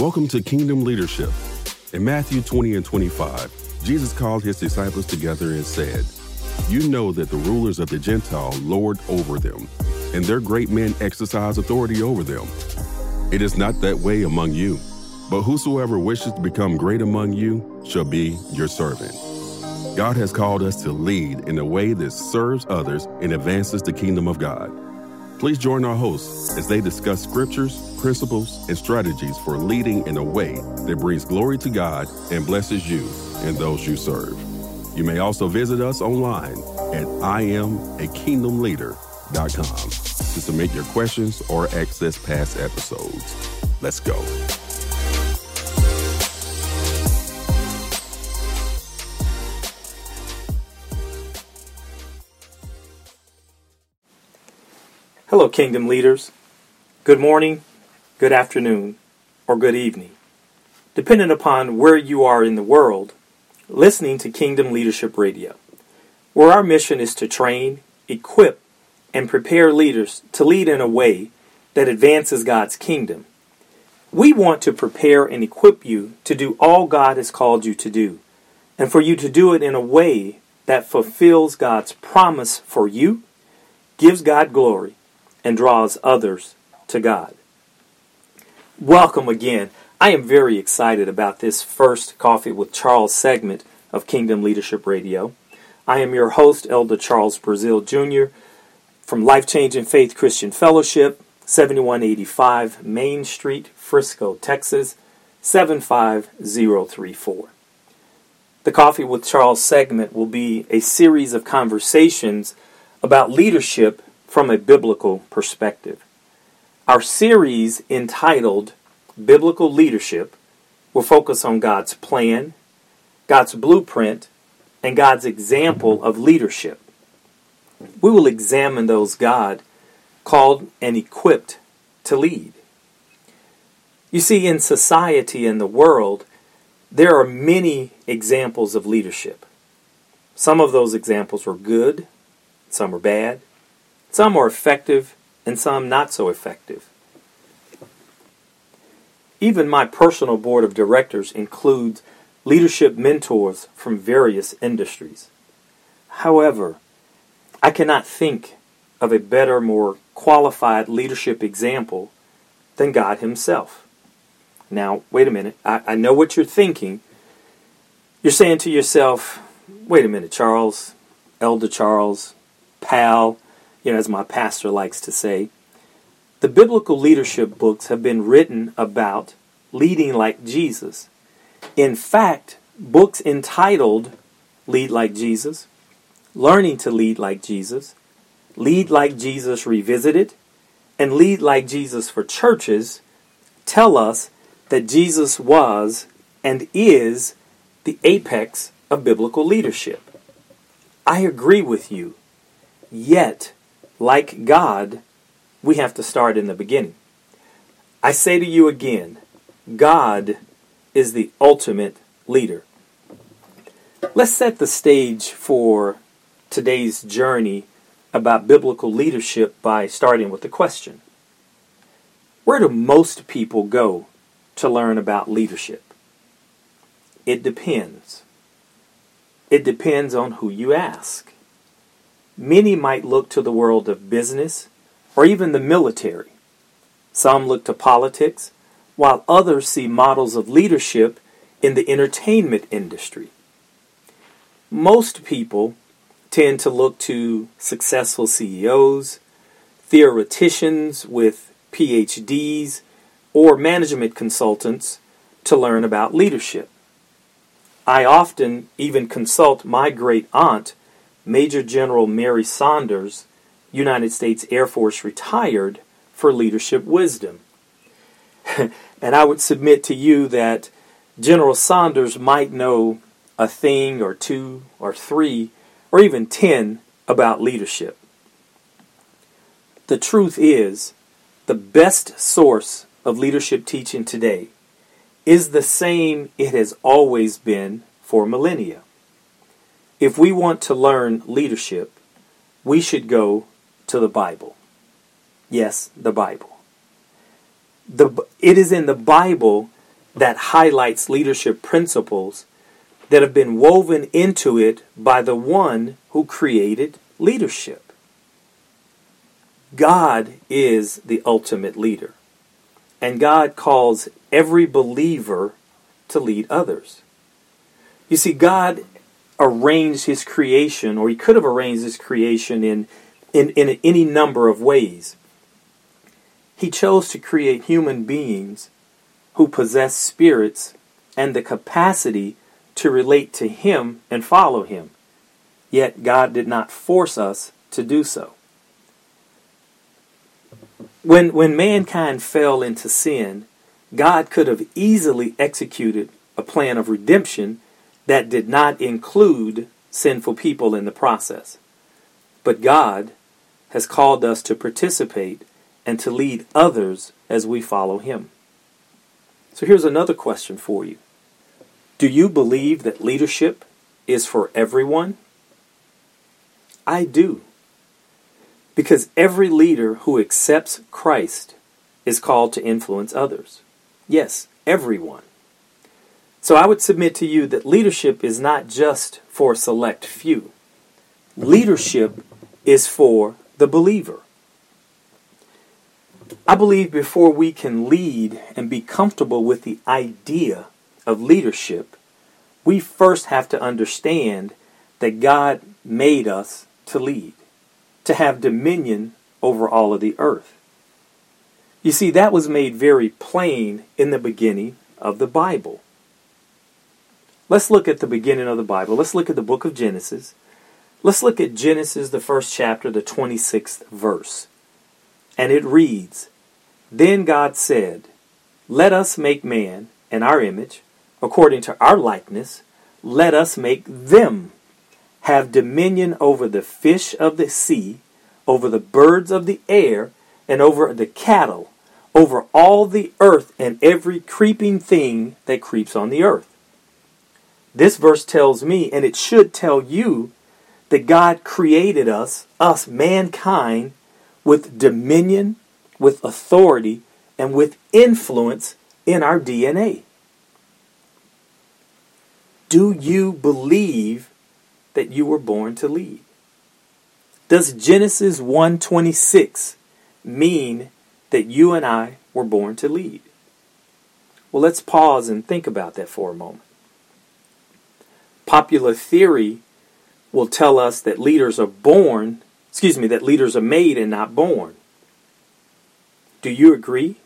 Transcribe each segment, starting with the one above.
Welcome to Kingdom Leadership. In Matthew 20 and 25, Jesus called his disciples together and said, You know that the rulers of the Gentile lord over them, and their great men exercise authority over them. It is not that way among you, but whosoever wishes to become great among you shall be your servant. God has called us to lead in a way that serves others and advances the kingdom of God. Please join our hosts as they discuss scriptures, principles, and strategies for leading in a way that brings glory to God and blesses you and those you serve. You may also visit us online at IamAKingdomLeader.com to submit your questions or access past episodes. Let's go. Kingdom leaders. Good morning, good afternoon, or good evening, depending upon where you are in the world, listening to Kingdom Leadership Radio, where our mission is to train, equip, and prepare leaders to lead in a way that advances God's kingdom. We want to prepare and equip you to do all God has called you to do, and for you to do it in a way that fulfills God's promise for you, gives God glory, and draws others to God. Welcome again. I am very excited about this first Coffee with Charles segment of Kingdom Leadership Radio. I am your host, Elder Charles Brazil Jr. from Life Changing Faith Christian Fellowship, 7185 Main Street, Frisco, Texas, 75034. The Coffee with Charles segment will be a series of conversations about leadership from a biblical perspective. Our series entitled Biblical Leadership will focus on God's plan, God's blueprint, and God's example of leadership. We will examine those God called and equipped to lead. You see, in society and the world, there are many examples of leadership. Some of those examples were good, some were bad, some are effective and some not so effective. Even my personal board of directors includes leadership mentors from various industries. However, I cannot think of a better, more qualified leadership example than God Himself. Now, wait a minute. I, I know what you're thinking. You're saying to yourself, wait a minute, Charles, Elder Charles, pal, you know, as my pastor likes to say, the biblical leadership books have been written about leading like Jesus. In fact, books entitled Lead Like Jesus, Learning to Lead Like Jesus, Lead Like Jesus Revisited, and Lead Like Jesus for Churches tell us that Jesus was and is the apex of biblical leadership. I agree with you. Yet, like God, we have to start in the beginning. I say to you again, God is the ultimate leader. Let's set the stage for today's journey about biblical leadership by starting with the question Where do most people go to learn about leadership? It depends. It depends on who you ask. Many might look to the world of business or even the military. Some look to politics, while others see models of leadership in the entertainment industry. Most people tend to look to successful CEOs, theoreticians with PhDs, or management consultants to learn about leadership. I often even consult my great aunt Major General Mary Saunders, United States Air Force retired, for leadership wisdom. and I would submit to you that General Saunders might know a thing or two or three or even ten about leadership. The truth is, the best source of leadership teaching today is the same it has always been for millennia. If we want to learn leadership, we should go to the Bible. Yes, the Bible. The, it is in the Bible that highlights leadership principles that have been woven into it by the one who created leadership. God is the ultimate leader, and God calls every believer to lead others. You see, God arranged his creation, or he could have arranged his creation in, in, in any number of ways. He chose to create human beings who possess spirits and the capacity to relate to him and follow him. Yet God did not force us to do so. When, when mankind fell into sin, God could have easily executed a plan of redemption that did not include sinful people in the process. But God has called us to participate and to lead others as we follow Him. So here's another question for you Do you believe that leadership is for everyone? I do. Because every leader who accepts Christ is called to influence others. Yes, everyone. So I would submit to you that leadership is not just for a select few. Leadership is for the believer. I believe before we can lead and be comfortable with the idea of leadership, we first have to understand that God made us to lead, to have dominion over all of the earth. You see, that was made very plain in the beginning of the Bible. Let's look at the beginning of the Bible. Let's look at the book of Genesis. Let's look at Genesis, the first chapter, the 26th verse. And it reads Then God said, Let us make man in our image, according to our likeness. Let us make them have dominion over the fish of the sea, over the birds of the air, and over the cattle, over all the earth, and every creeping thing that creeps on the earth. This verse tells me, and it should tell you, that God created us, us mankind, with dominion, with authority, and with influence in our DNA. Do you believe that you were born to lead? Does Genesis 1:26 mean that you and I were born to lead? Well, let's pause and think about that for a moment. Popular theory will tell us that leaders are born, excuse me, that leaders are made and not born. Do you agree?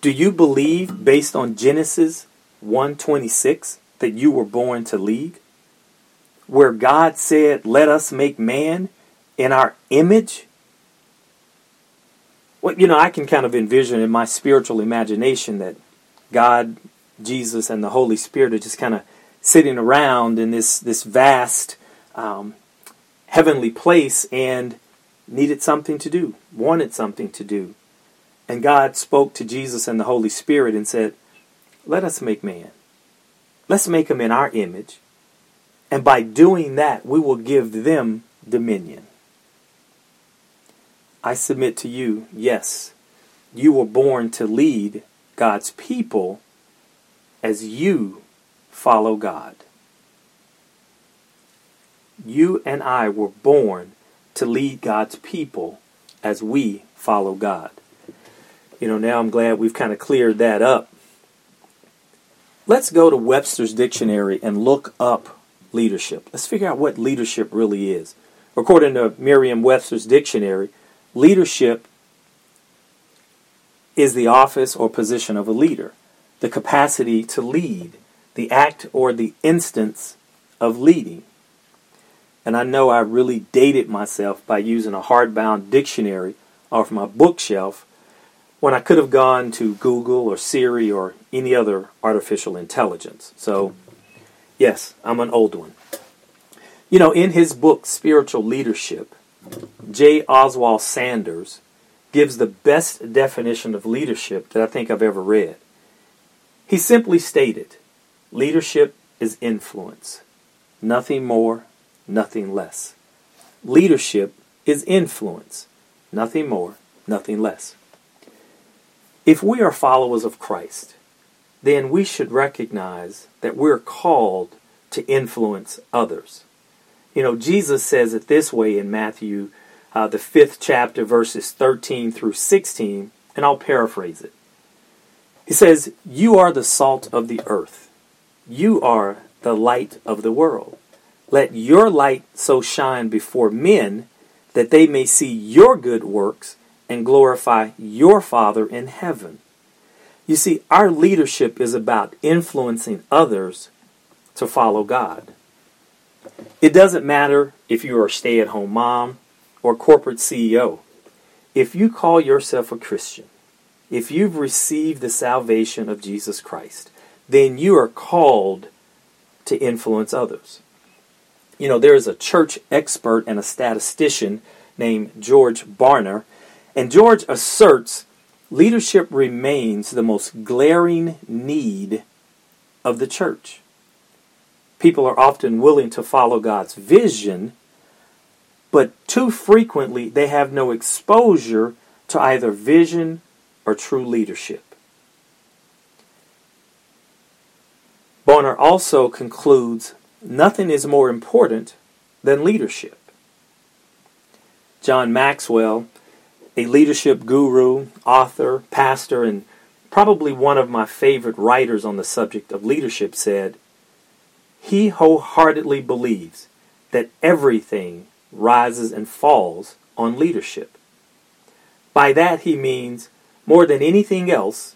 Do you believe based on Genesis 1:26 that you were born to lead? Where God said, "Let us make man in our image?" Well, you know, I can kind of envision in my spiritual imagination that God, Jesus, and the Holy Spirit are just kind of sitting around in this this vast um, heavenly place and needed something to do, wanted something to do. And God spoke to Jesus and the Holy Spirit and said, Let us make man. Let's make him in our image. And by doing that, we will give them dominion. I submit to you, yes, you were born to lead God's people as you follow God. You and I were born to lead God's people as we follow God. You know, now I'm glad we've kind of cleared that up. Let's go to Webster's dictionary and look up leadership. Let's figure out what leadership really is. According to Merriam Webster's dictionary, leadership is the office or position of a leader, the capacity to lead, the act or the instance of leading. And I know I really dated myself by using a hardbound dictionary off my bookshelf when I could have gone to Google or Siri or any other artificial intelligence. So, yes, I'm an old one. You know, in his book, Spiritual Leadership, J. Oswald Sanders gives the best definition of leadership that I think I've ever read. He simply stated Leadership is influence, nothing more, nothing less. Leadership is influence, nothing more, nothing less. If we are followers of Christ, then we should recognize that we're called to influence others. You know, Jesus says it this way in Matthew, uh, the fifth chapter, verses 13 through 16, and I'll paraphrase it. He says, You are the salt of the earth, you are the light of the world. Let your light so shine before men that they may see your good works and glorify your Father in heaven. You see, our leadership is about influencing others to follow God. It doesn't matter if you're a stay at home mom or corporate CEO. If you call yourself a Christian, if you've received the salvation of Jesus Christ, then you are called to influence others. You know, there is a church expert and a statistician named George Barna, and George asserts leadership remains the most glaring need of the church. People are often willing to follow God's vision, but too frequently they have no exposure to either vision or true leadership. Barna also concludes nothing is more important than leadership. John Maxwell, a leadership guru, author, pastor, and probably one of my favorite writers on the subject of leadership, said, He wholeheartedly believes that everything rises and falls on leadership. By that he means, more than anything else,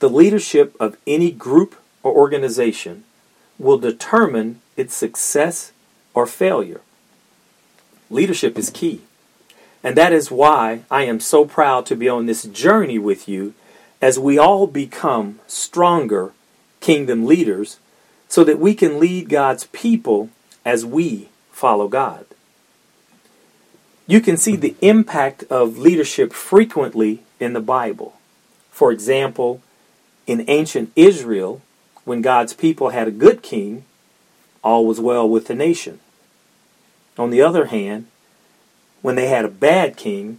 the leadership of any group or organization will determine its success or failure. Leadership is key. And that is why I am so proud to be on this journey with you as we all become stronger kingdom leaders so that we can lead God's people as we follow God. You can see the impact of leadership frequently in the Bible. For example, in ancient Israel, when God's people had a good king, all was well with the nation. On the other hand, when they had a bad king,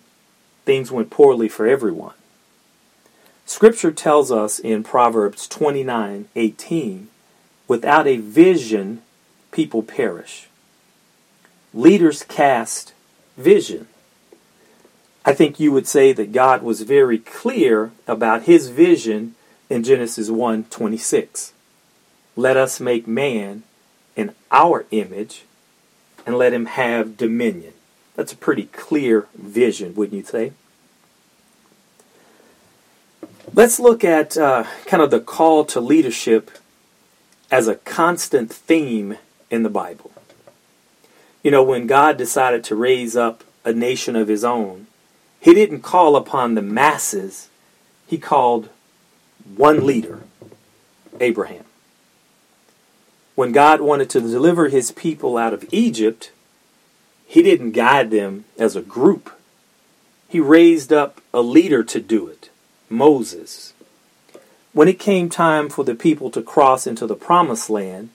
things went poorly for everyone. Scripture tells us in Proverbs 29:18, without a vision, people perish. Leaders cast vision. I think you would say that God was very clear about his vision in Genesis 1:26. Let us make man in our image and let him have dominion. That's a pretty clear vision, wouldn't you say? Let's look at uh, kind of the call to leadership as a constant theme in the Bible. You know, when God decided to raise up a nation of his own, he didn't call upon the masses, he called one leader, Abraham. When God wanted to deliver his people out of Egypt, he didn't guide them as a group. He raised up a leader to do it, Moses. When it came time for the people to cross into the promised land,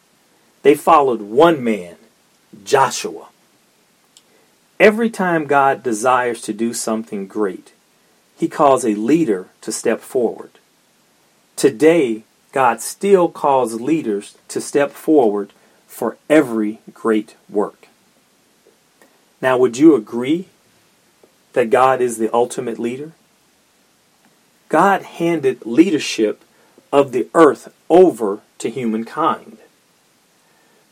they followed one man, Joshua. Every time God desires to do something great, he calls a leader to step forward. Today, God still calls leaders to step forward for every great work. Now, would you agree that God is the ultimate leader? God handed leadership of the earth over to humankind.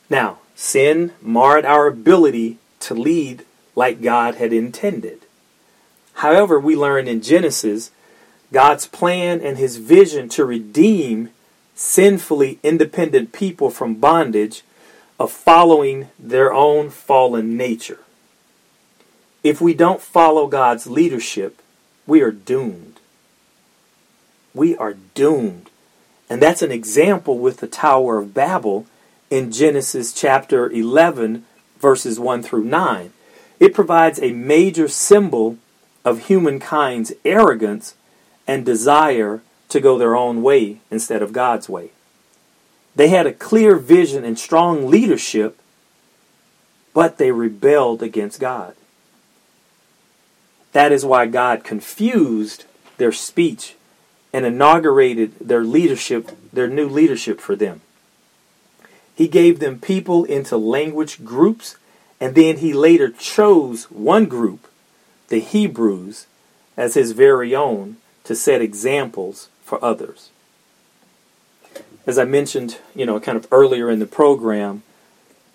Now, sin marred our ability to lead like God had intended. However, we learn in Genesis God's plan and his vision to redeem sinfully independent people from bondage of following their own fallen nature. If we don't follow God's leadership, we are doomed. We are doomed. And that's an example with the Tower of Babel in Genesis chapter 11, verses 1 through 9. It provides a major symbol of humankind's arrogance and desire to go their own way instead of God's way. They had a clear vision and strong leadership, but they rebelled against God. That is why God confused their speech and inaugurated their leadership, their new leadership for them. He gave them people into language groups, and then he later chose one group, the Hebrews, as his very own to set examples for others. As I mentioned, you know, kind of earlier in the program,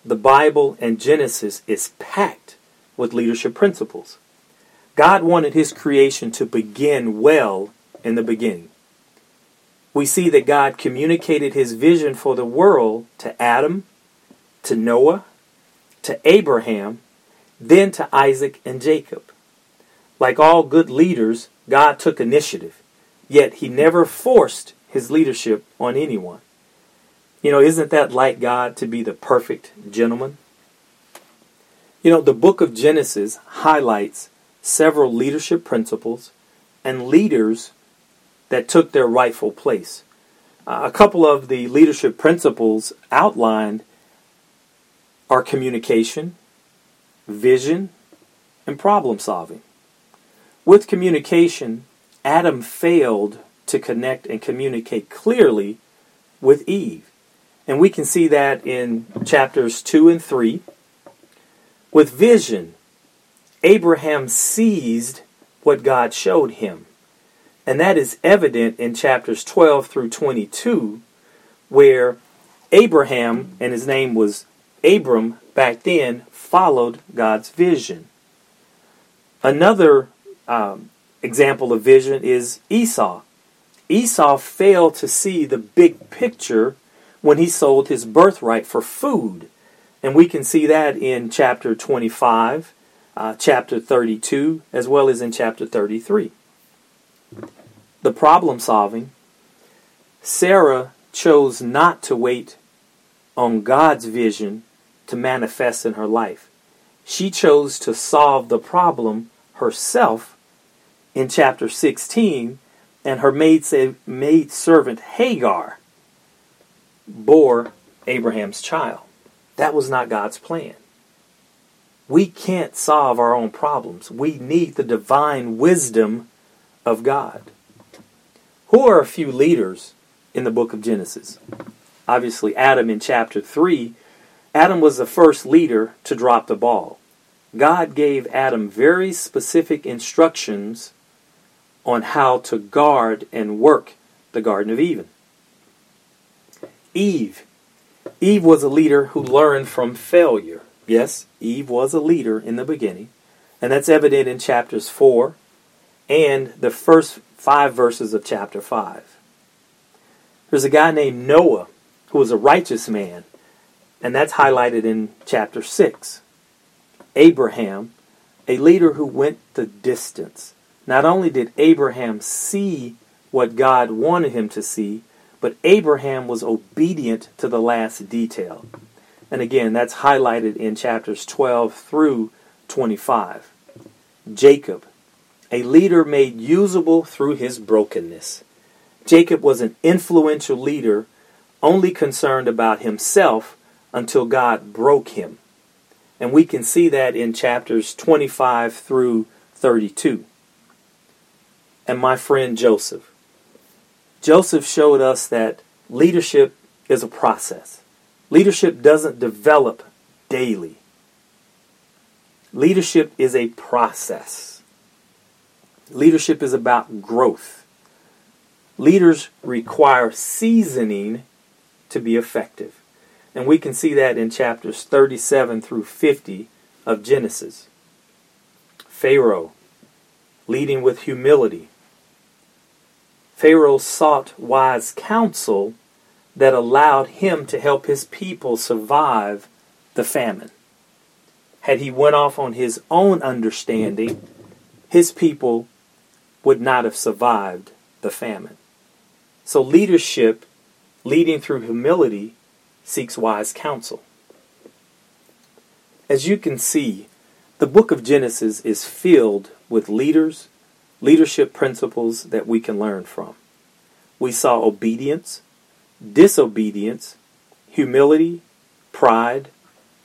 the Bible and Genesis is packed with leadership principles. God wanted his creation to begin well in the beginning. We see that God communicated his vision for the world to Adam, to Noah, to Abraham, then to Isaac and Jacob. Like all good leaders, God took initiative, yet he never forced his leadership on anyone. You know, isn't that like God to be the perfect gentleman? You know, the book of Genesis highlights several leadership principles and leaders that took their rightful place. Uh, a couple of the leadership principles outlined are communication, vision, and problem solving. With communication, Adam failed to connect and communicate clearly with Eve. And we can see that in chapters 2 and 3. With vision, Abraham seized what God showed him. And that is evident in chapters 12 through 22, where Abraham, and his name was Abram back then, followed God's vision. Another um, example of vision is Esau. Esau failed to see the big picture when he sold his birthright for food. And we can see that in chapter 25, uh, chapter 32, as well as in chapter 33. The problem solving Sarah chose not to wait on God's vision to manifest in her life. She chose to solve the problem herself in chapter 16, and her maid, servant Hagar bore Abraham's child. That was not God's plan. We can't solve our own problems. We need the divine wisdom of God. Who are a few leaders in the book of Genesis? Obviously, Adam in chapter 3. Adam was the first leader to drop the ball. God gave Adam very specific instructions on how to guard and work the Garden of Eden. Eve. Eve was a leader who learned from failure. Yes, Eve was a leader in the beginning, and that's evident in chapters 4 and the first five verses of chapter 5. There's a guy named Noah who was a righteous man, and that's highlighted in chapter 6. Abraham, a leader who went the distance. Not only did Abraham see what God wanted him to see, but Abraham was obedient to the last detail. And again, that's highlighted in chapters 12 through 25. Jacob, a leader made usable through his brokenness. Jacob was an influential leader, only concerned about himself until God broke him. And we can see that in chapters 25 through 32. And my friend Joseph, Joseph showed us that leadership is a process. Leadership doesn't develop daily. Leadership is a process. Leadership is about growth. Leaders require seasoning to be effective. And we can see that in chapters 37 through 50 of Genesis. Pharaoh, leading with humility, Pharaoh sought wise counsel that allowed him to help his people survive the famine. Had he went off on his own understanding, his people would not have survived the famine. So leadership, leading through humility, seeks wise counsel. As you can see, the book of Genesis is filled with leaders leadership principles that we can learn from. We saw obedience, disobedience, humility, pride,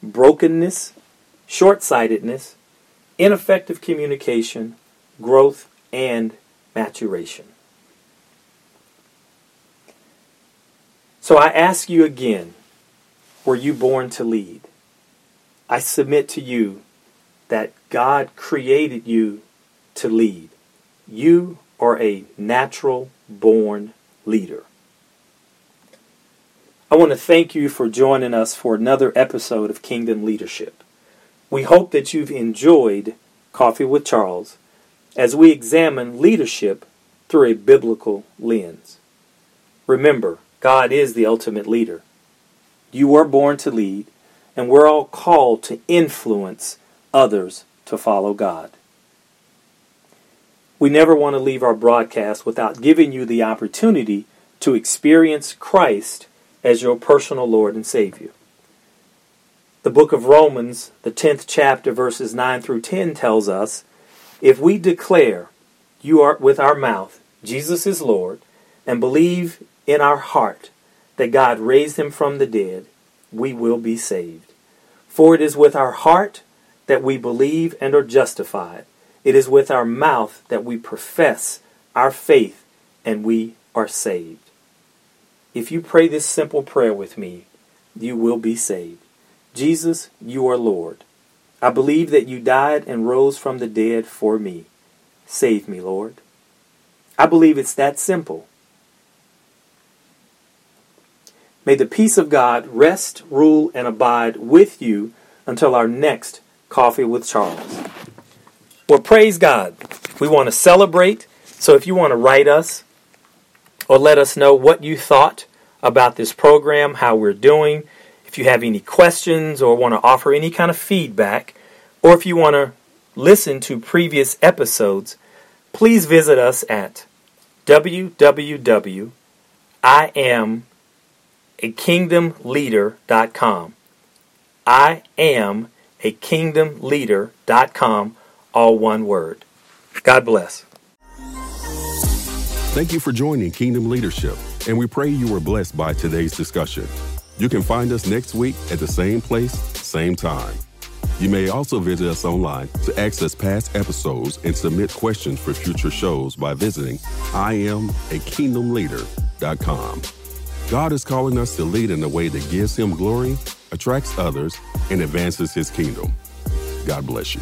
brokenness, short sightedness, ineffective communication, growth, and maturation. So I ask you again were you born to lead? I submit to you that God created you to lead. You are a natural born leader. I want to thank you for joining us for another episode of Kingdom Leadership. We hope that you've enjoyed Coffee with Charles as we examine leadership through a biblical lens. Remember, God is the ultimate leader. You were born to lead, and we're all called to influence others to follow God. We never want to leave our broadcast without giving you the opportunity to experience Christ as your personal Lord and Savior. The book of Romans, the 10th chapter, verses 9 through 10, tells us if we declare you are with our mouth Jesus is Lord and believe in our heart that God raised him from the dead, we will be saved. For it is with our heart that we believe and are justified it is with our mouth that we profess our faith and we are saved. If you pray this simple prayer with me, you will be saved. Jesus, you are Lord. I believe that you died and rose from the dead for me. Save me, Lord. I believe it's that simple. May the peace of God rest, rule, and abide with you until our next Coffee with Charles. Well, praise God. We want to celebrate. So if you want to write us or let us know what you thought about this program, how we're doing, if you have any questions or want to offer any kind of feedback, or if you want to listen to previous episodes, please visit us at www.iamakingdomleader.com. I am a kingdomleader.com all one word. God bless. Thank you for joining Kingdom Leadership, and we pray you were blessed by today's discussion. You can find us next week at the same place, same time. You may also visit us online to access past episodes and submit questions for future shows by visiting IamAKingdomLeader.com. God is calling us to lead in a way that gives Him glory, attracts others, and advances His kingdom. God bless you.